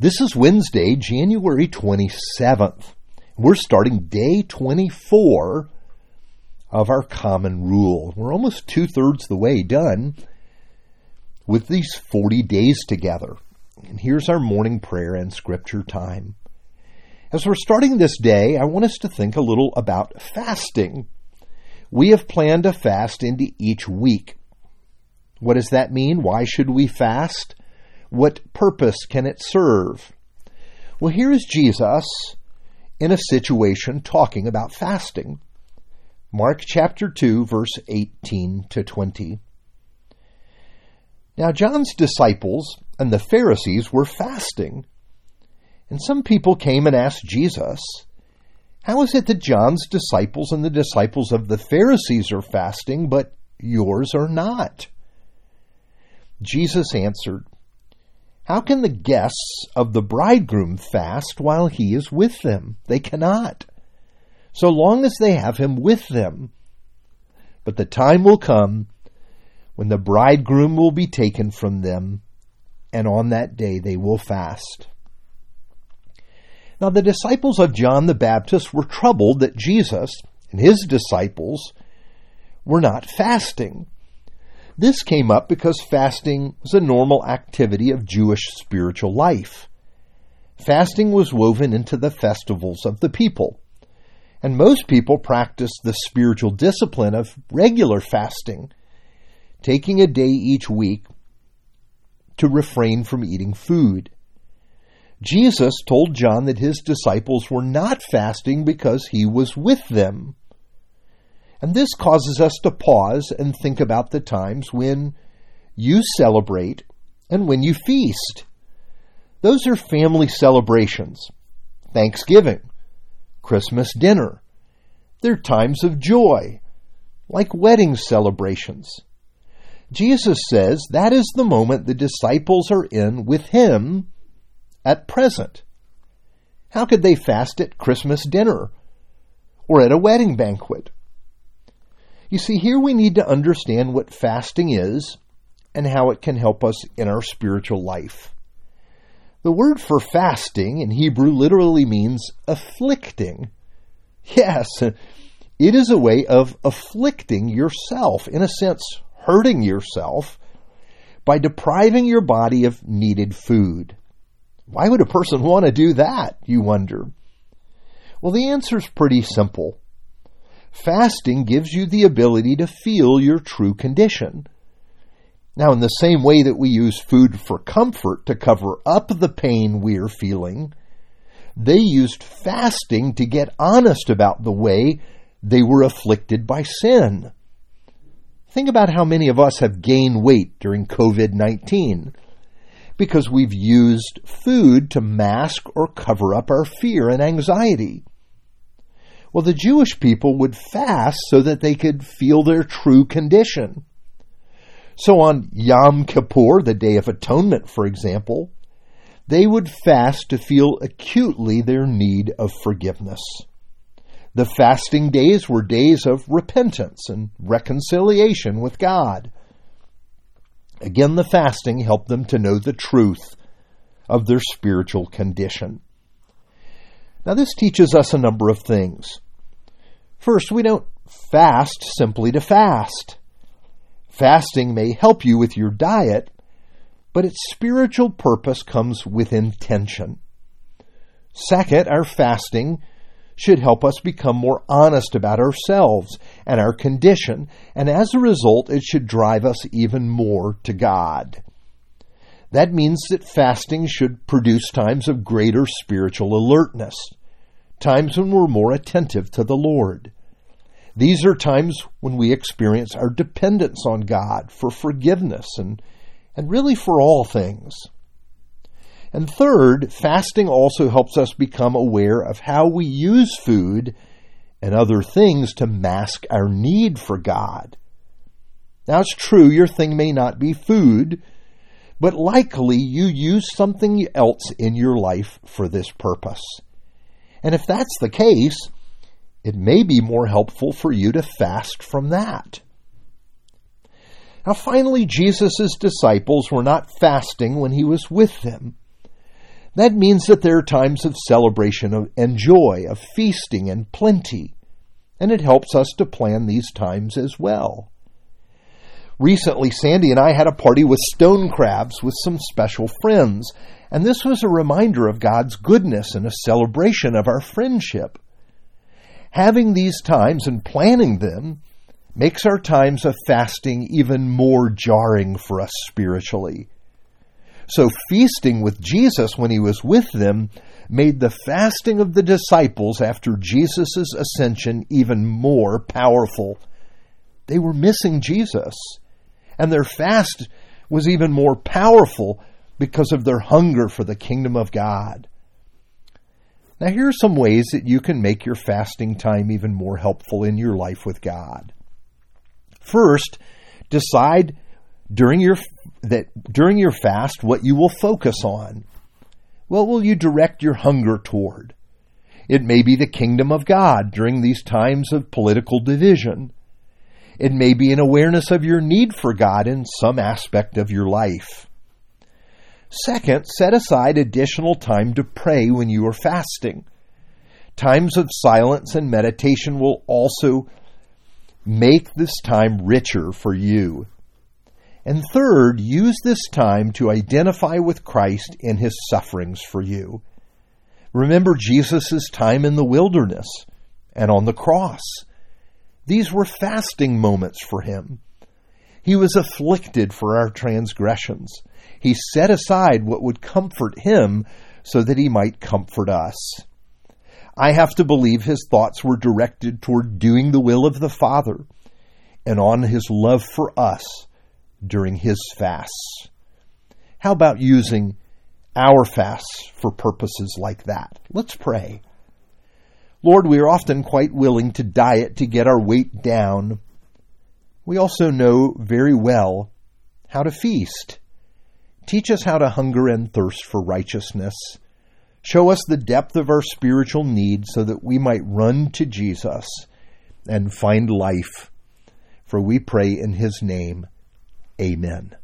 This is Wednesday, January 27th. We're starting day 24 of our common rule. We're almost two thirds the way done with these 40 days together. And here's our morning prayer and scripture time. As we're starting this day, I want us to think a little about fasting. We have planned a fast into each week. What does that mean? Why should we fast? What purpose can it serve? Well, here is Jesus in a situation talking about fasting. Mark chapter 2, verse 18 to 20. Now, John's disciples and the Pharisees were fasting. And some people came and asked Jesus, How is it that John's disciples and the disciples of the Pharisees are fasting, but yours are not? Jesus answered, how can the guests of the bridegroom fast while he is with them? They cannot, so long as they have him with them. But the time will come when the bridegroom will be taken from them, and on that day they will fast. Now the disciples of John the Baptist were troubled that Jesus and his disciples were not fasting. This came up because fasting was a normal activity of Jewish spiritual life. Fasting was woven into the festivals of the people, and most people practiced the spiritual discipline of regular fasting, taking a day each week to refrain from eating food. Jesus told John that his disciples were not fasting because he was with them. And this causes us to pause and think about the times when you celebrate and when you feast. Those are family celebrations. Thanksgiving, Christmas dinner. They're times of joy, like wedding celebrations. Jesus says that is the moment the disciples are in with Him at present. How could they fast at Christmas dinner or at a wedding banquet? You see, here we need to understand what fasting is and how it can help us in our spiritual life. The word for fasting in Hebrew literally means afflicting. Yes, it is a way of afflicting yourself, in a sense, hurting yourself by depriving your body of needed food. Why would a person want to do that, you wonder? Well, the answer is pretty simple. Fasting gives you the ability to feel your true condition. Now, in the same way that we use food for comfort to cover up the pain we're feeling, they used fasting to get honest about the way they were afflicted by sin. Think about how many of us have gained weight during COVID 19 because we've used food to mask or cover up our fear and anxiety. Well, the Jewish people would fast so that they could feel their true condition. So on Yom Kippur, the Day of Atonement, for example, they would fast to feel acutely their need of forgiveness. The fasting days were days of repentance and reconciliation with God. Again, the fasting helped them to know the truth of their spiritual condition. Now, this teaches us a number of things. First, we don't fast simply to fast. Fasting may help you with your diet, but its spiritual purpose comes with intention. Second, our fasting should help us become more honest about ourselves and our condition, and as a result, it should drive us even more to God. That means that fasting should produce times of greater spiritual alertness times when we're more attentive to the Lord. These are times when we experience our dependence on God for forgiveness and, and really for all things. And third, fasting also helps us become aware of how we use food and other things to mask our need for God. Now, it's true, your thing may not be food, but likely you use something else in your life for this purpose. And if that's the case, it may be more helpful for you to fast from that. Now, finally, Jesus' disciples were not fasting when he was with them. That means that there are times of celebration and joy, of feasting and plenty, and it helps us to plan these times as well. Recently, Sandy and I had a party with stone crabs with some special friends, and this was a reminder of God's goodness and a celebration of our friendship. Having these times and planning them makes our times of fasting even more jarring for us spiritually. So, feasting with Jesus when he was with them made the fasting of the disciples after Jesus' ascension even more powerful. They were missing Jesus, and their fast was even more powerful because of their hunger for the kingdom of God. Now, here are some ways that you can make your fasting time even more helpful in your life with God. First, decide during your that during your fast what you will focus on. What will you direct your hunger toward? It may be the kingdom of God during these times of political division. It may be an awareness of your need for God in some aspect of your life. Second, set aside additional time to pray when you are fasting. Times of silence and meditation will also make this time richer for you. And third, use this time to identify with Christ in his sufferings for you. Remember Jesus' time in the wilderness and on the cross. These were fasting moments for him. He was afflicted for our transgressions. He set aside what would comfort him so that he might comfort us. I have to believe his thoughts were directed toward doing the will of the Father and on his love for us during his fasts. How about using our fasts for purposes like that? Let's pray. Lord, we are often quite willing to diet to get our weight down. We also know very well how to feast. Teach us how to hunger and thirst for righteousness. Show us the depth of our spiritual need so that we might run to Jesus and find life. For we pray in his name. Amen.